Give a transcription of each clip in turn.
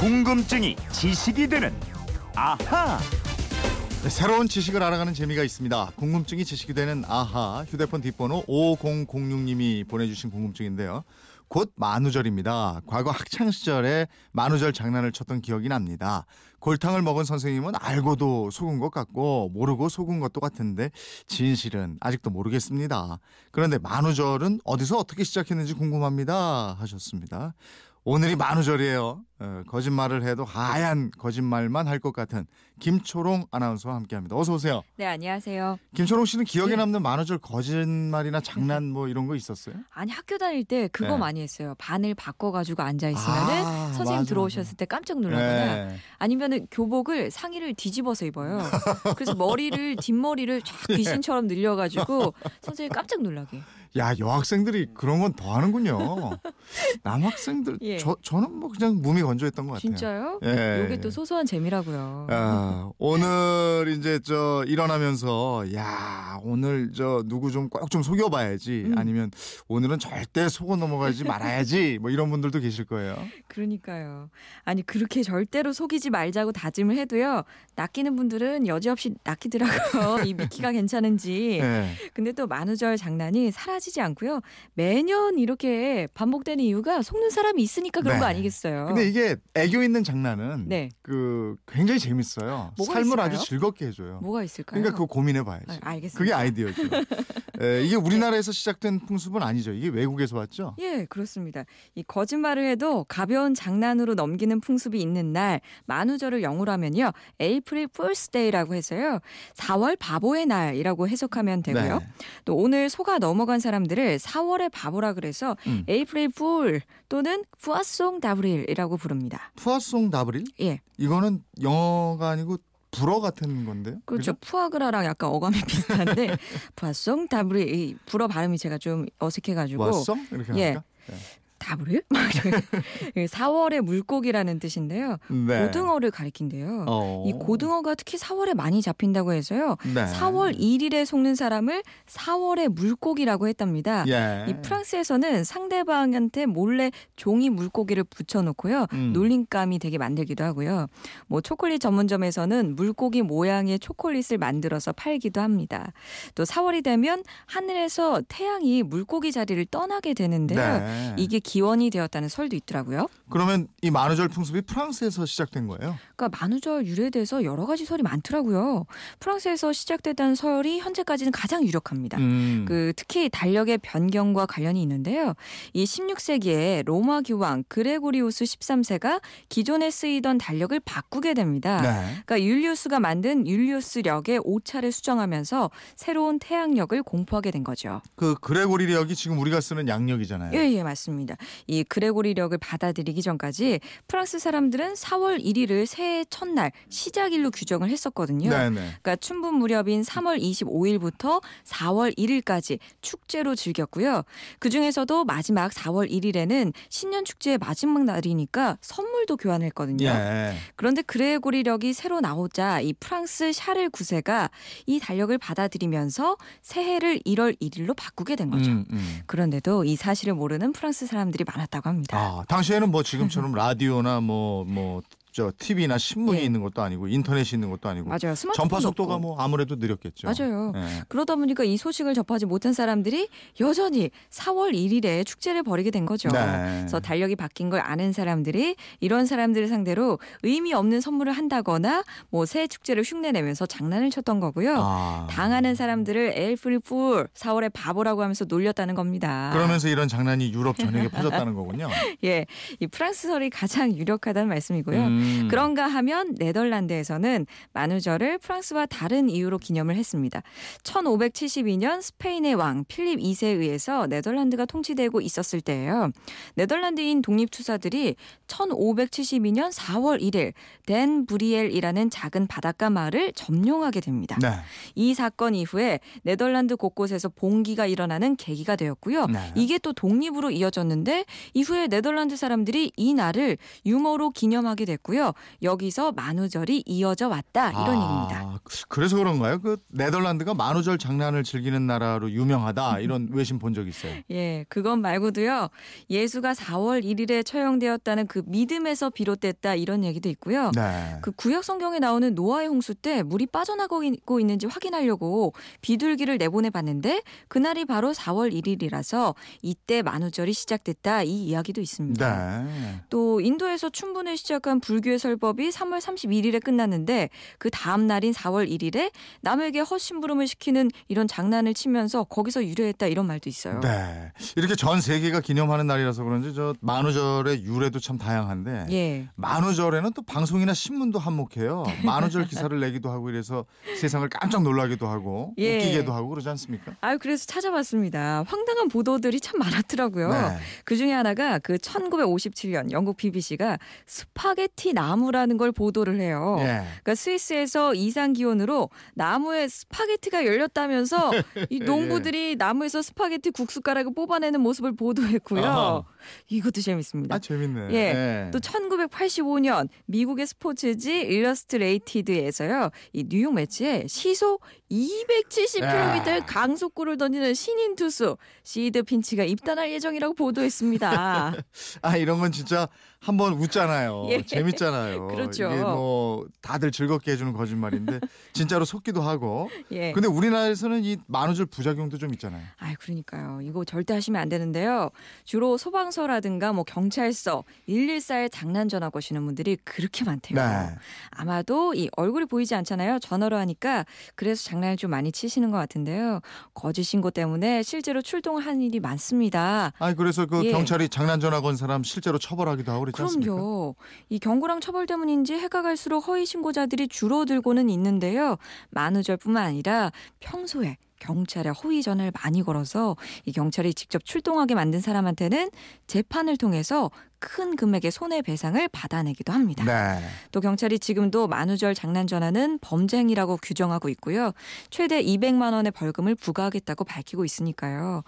궁금증이 지식이 되는 아하. 네, 새로운 지식을 알아가는 재미가 있습니다. 궁금증이 지식이 되는 아하 휴대폰 뒷번호 5006님이 보내주신 궁금증인데요. 곧 만우절입니다. 과거 학창 시절에 만우절 장난을 쳤던 기억이 납니다. 골탕을 먹은 선생님은 알고도 속은 것 같고 모르고 속은 것도 같은데 진실은 아직도 모르겠습니다. 그런데 만우절은 어디서 어떻게 시작했는지 궁금합니다. 하셨습니다. 오늘이 만우절이에요. 어, 거짓말을 해도 하얀 거짓말만 할 것 같은 김초롱 아나운서와 함께합니다. 어서 오세요. 네, 안녕하세요. 김초롱 씨는 기억에 네. 남는 만우절 거짓말이나 장난 뭐 이런 거 있었어요? 아니 학교 다닐 때 그거 네. 많이 했어요. 반을 바꿔가지고 앉아 있으면은 아, 선생님 맞아, 들어오셨을 때 깜짝 놀라거나 네. 아니면은 교복을 상의를 뒤집어서 입어요. 그래서 머리를 뒷머리를 쫙 귀신처럼 늘려가지고 선생님 깜짝 놀라게. 야 여학생들이 그런 건 더 하는군요. 남학생들 예. 저 저는 뭐 그냥 몸이 건조했던 것 같아요. 진짜요? 예. 이게 또 소소한 재미라고요. 아, 오늘 이제 저 일어나면서 야 오늘 저 누구 좀 꼭 좀 속여봐야지 음. 아니면 오늘은 절대 속어 넘어가지 말아야지 뭐 이런 분들도 계실 거예요. 그러니까요. 아니 그렇게 절대로 속이지 말자고 다짐을 해도요. 낚이는 분들은 여지없이 낚이더라고요. 이 미끼가 괜찮은지. 예. 근데 또 만우절 장난이 사라지지 않고요. 매년 이렇게 반복되는 이유가 속는 사람이 있으니까 그런 네. 거 아니겠어요. 근데 이게 애교 있는 장난은 네. 그 굉장히 재밌어요. 삶을 있을까요? 아주 즐겁게 해줘요. 뭐가 있을까요? 그러니까 그거 고민해 봐야지. 아, 알겠습니다. 그게 아이디어죠. 에, 이게 우리나라에서 시작된 풍습은 아니죠. 이게 외국에서 왔죠. 예, 그렇습니다. 이 거짓말을 해도 가벼운 장난으로 넘기는 풍습이 있는 날 만우절을 영어로 하면요. 에이프릴 풀스데이라고 해서요. 4월 바보의 날이라고 해석하면 되고요. 네. 또 오늘 속아 넘어간 사람들을 4월의 바보라 그래서 음. April Fool 또는 poisson d'avril이라고 부릅니다. Poisson d'avril? 예. 이거는 영어가 아니고 불어 같은 건데요. 그렇죠. 푸아그라랑 약간 어감이 비슷한데 poisson d'avril 이 불어 발음이 제가 좀 어색해가지고 왔어? 이렇게 예. 할까? 이렇게. 4월의 물고기라는 뜻인데요. 네. 고등어를 가리킨대요. 어. 이 고등어가 특히 4월에 많이 잡힌다고 해서요. 네. 4월 1일에 속는 사람을 4월의 물고기라고 했답니다. 예. 이 프랑스에서는 상대방한테 몰래 종이 물고기를 붙여놓고요. 음. 놀림감이 되게 만들기도 하고요. 뭐 초콜릿 전문점에서는 물고기 모양의 초콜릿을 만들어서 팔기도 합니다. 또 4월이 되면 하늘에서 태양이 물고기 자리를 떠나게 되는데요. 네. 이게 기원이 되었다는 설도 있더라고요. 그러면 이 만우절 풍습이 프랑스에서 시작된 거예요? 그러니까 만우절 유래에 대해서 여러 가지 설이 많더라고요. 프랑스에서 시작됐다는 설이 현재까지는 가장 유력합니다. 음. 그 특히 달력의 변경과 관련이 있는데요. 이 16세기에 로마 교황 그레고리우스 13세가 기존에 쓰이던 달력을 바꾸게 됩니다. 네. 그러니까 율리우스가 만든 율리우스력의 오차를 수정하면서 새로운 태양력을 공포하게 된 거죠. 그 그레고리력이 지금 우리가 쓰는 양력이잖아요. 예, 예, 맞습니다. 이 그레고리력을 받아들이기 전까지 프랑스 사람들은 4월 1일을 새해 첫날 시작일로 규정을 했었거든요. 네, 네. 그러니까 춘분 무렵인 3월 25일부터 4월 1일까지 축제로 즐겼고요. 그 중에서도 마지막 4월 1일에는 신년 축제의 마지막 날이니까 선물도 교환했거든요. 예. 그런데 그레고리력이 새로 나오자 이 프랑스 샤를 9세가 이 달력을 받아들이면서 새해를 1월 1일로 바꾸게 된 거죠. 음, 음. 그런데도 이 사실을 모르는 프랑스 사람 들이 많았다고 합니다. 아, 당시에는 뭐 지금처럼 라디오나 뭐뭐 저 TV나 신문이 예. 있는 것도 아니고 인터넷이 있는 것도 아니고 맞아요. 전파 속도가 없고. 뭐 아무래도 느렸겠죠. 맞아요. 예. 그러다 보니까 이 소식을 접하지 못한 사람들이 여전히 4월 1일에 축제를 벌이게 된 거죠. 네. 그래서 달력이 바뀐 걸 아는 사람들이 이런 사람들을 상대로 의미 없는 선물을 한다거나 뭐 새해 축제를 흉내내면서 장난을 쳤던 거고요. 아. 당하는 사람들을 엘프리 풀 4월의 바보라고 하면서 놀렸다는 겁니다. 그러면서 이런 장난이 유럽 전역에 퍼졌다는 거군요. 예, 이 프랑스설이 가장 유력하다는 말씀이고요. 음. 그런가 하면 네덜란드에서는 만우절을 프랑스와 다른 이유로 기념을 했습니다. 1572년 스페인의 왕 필립 2세에 의해서 네덜란드가 통치되고 있었을 때예요. 네덜란드인 독립투사들이 1572년 4월 1일 덴 브리엘이라는 작은 바닷가 마을을 점령하게 됩니다. 네. 이 사건 이후에 네덜란드 곳곳에서 봉기가 일어나는 계기가 되었고요. 네. 이게 또 독립으로 이어졌는데 이후에 네덜란드 사람들이 이 날을 유머로 기념하게 됐고 요. 있고요. 여기서 만우절이 이어져 왔다 이런 아, 얘기입니다. 그래서 그런가요? 그 네덜란드가 만우절 장난을 즐기는 나라로 유명하다 이런 외신 본 적 있어요. 예, 그건 말고도요. 예수가 4월 1일에 처형되었다는 그 믿음에서 비롯됐다 이런 얘기도 있고요. 네. 그 구약 성경에 나오는 노아의 홍수 때 물이 빠져나가고 있는지 확인하려고 비둘기를 내보내 봤는데 그날이 바로 4월 1일이라서 이때 만우절이 시작됐다 이 이야기도 있습니다. 네. 또 인도에서 춘분을 시작한 불 교의 설법이 3월 31일에 끝났는데 그 다음 날인 4월 1일에 남에게 헛심부름을 시키는 이런 장난을 치면서 거기서 유래했다 이런 말도 있어요. 네. 이렇게 전 세계가 기념하는 날이라서 그런지 저 만우절의 유래도 참 다양한데 예. 만우절에는 또 방송이나 신문도 한몫해요. 만우절 기사를 내기도 하고 이래서 세상을 깜짝 놀라기도 하고 예. 웃기게도 하고 그러지 않습니까? 아유 그래서 찾아봤습니다. 황당한 보도들이 참 많았더라고요. 네. 그 중에 하나가 그 1957년 영국 BBC가 스파게티 나무라는 걸 보도를 해요. 예. 그러니까 스위스에서 이상 기온으로 나무에 스파게티가 열렸다면서 이 농부들이 나무에서 스파게티 국숫가락을 뽑아내는 모습을 보도했고요. 아하. 이것도 재밌습니다. 아 재밌네. 예. 또 1985년 미국의 스포츠지 일러스트레이티드에서요. 이 뉴욕 메츠에 시속 270km 야. 강속구를 던지는 신인 투수 시드 핀치가 입단할 예정이라고 보도했습니다. 아 이런 건 진짜 한번 웃잖아요. 예. 재밌 잖아요. 그렇죠. 이게 뭐 다들 즐겁게 해주는 거짓말인데 진짜로 속기도 하고. 예. 근데 우리나라에서는 이 만우절 부작용도 좀 있잖아요. 아, 그러니까요. 이거 절대 하시면 안 되는데요. 주로 소방서라든가 뭐 경찰서, 114에 장난 전화 거시는 분들이 그렇게 많대요. 네. 아마도 이 얼굴이 보이지 않잖아요. 전화로 하니까 그래서 장난을 좀 많이 치시는 것 같은데요. 거짓 신고 때문에 실제로 출동한 일이 많습니다. 아 그래서 그 예. 경찰이 장난 전화 건 사람 실제로 처벌하기도 하고 그랬지 않습니까? 그럼요. 이 경고 랑 처벌 때문인지 해가 갈수록 허위 신고자들이 줄어들고는 있는데요. 만우절뿐만 아니라 평소에 경찰에 허위 전화를 많이 걸어서 이 경찰이 직접 출동하게 만든 사람한테는 재판을 통해서 큰 금액의 손해배상을 받아내기도 합니다. 네. 또 경찰이 지금도 만우절 장난 전화는 범죄 행위라고 규정하고 있고요. 최대 200만 원의 벌금을 부과하겠다고 밝히고 있으니까요.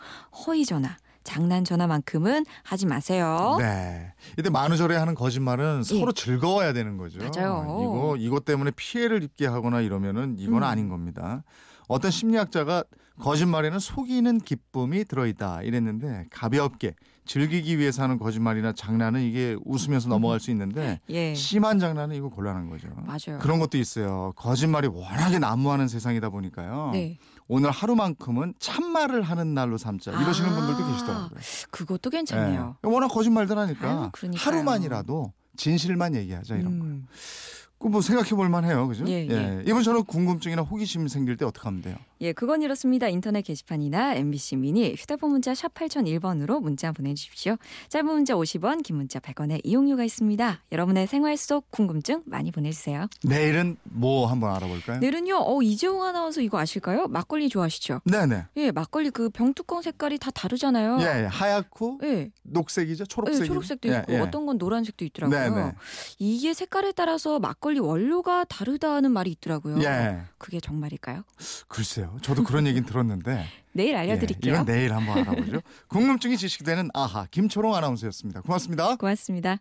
허위 전화, 장난 전화만큼은 하지 마세요. 네. 이때 만우절에 하는 거짓말은 예. 서로 즐거워야 되는 거죠. 맞아요. 이거 이것 때문에 피해를 입게 하거나 이러면은 이건 음. 아닌 겁니다. 어떤 심리학자가 거짓말에는 속이는 기쁨이 들어있다 이랬는데 가볍게 즐기기 위해서 하는 거짓말이나 장난은 이게 웃으면서 넘어갈 수 있는데 예. 심한 장난은 이거 곤란한 거죠. 맞아요. 그런 것도 있어요. 거짓말이 워낙에 난무하는 세상이다 보니까요. 네. 오늘 하루만큼은 참말을 하는 날로 삼자 이러시는 아. 분들도 계시더라고요. 그것도 괜찮네요. 예. 워낙 거짓말들 하니까 아유. 하루만이라도 진실만 얘기하자 이런 거. 음. 그 뭐 생각해 볼 만해요, 그죠? 예, 예. 이번 저는 궁금증이나 호기심 생길 때 어떻게 하면 돼요? 예, 그건 이렇습니다. 인터넷 게시판이나 MBC 미니 휴대폰 문자 샵 8001번으로 문자 보내주십시오. 짧은 문자 50원, 긴 문자 100원의 이용료가 있습니다. 여러분의 생활 속 궁금증 많이 보내주세요. 내일은 뭐 한번 알아볼까요? 내일은요, 어, 이재용 아나운서 이거 아실까요? 막걸리 좋아하시죠? 네네. 예, 막걸리 그 병뚜껑 색깔이 다 다르잖아요. 예, 예. 하얗고 예, 녹색이죠, 예, 초록색이. 초록색도 있고 어떤 건 노란색도 있더라고요. 예, 네네. 이게 색깔에 따라서 막걸리 원료가 다르다는 말이 있더라고요. 예, 그게 정말일까요? 글쎄요. 저도 그런 얘기는 들었는데. 내일 예, 알려드릴게요. 이건 내일 한번 알아보죠. 궁금증이 지식되는 아하 김초롱 아나운서였습니다. 고맙습니다. 고맙습니다.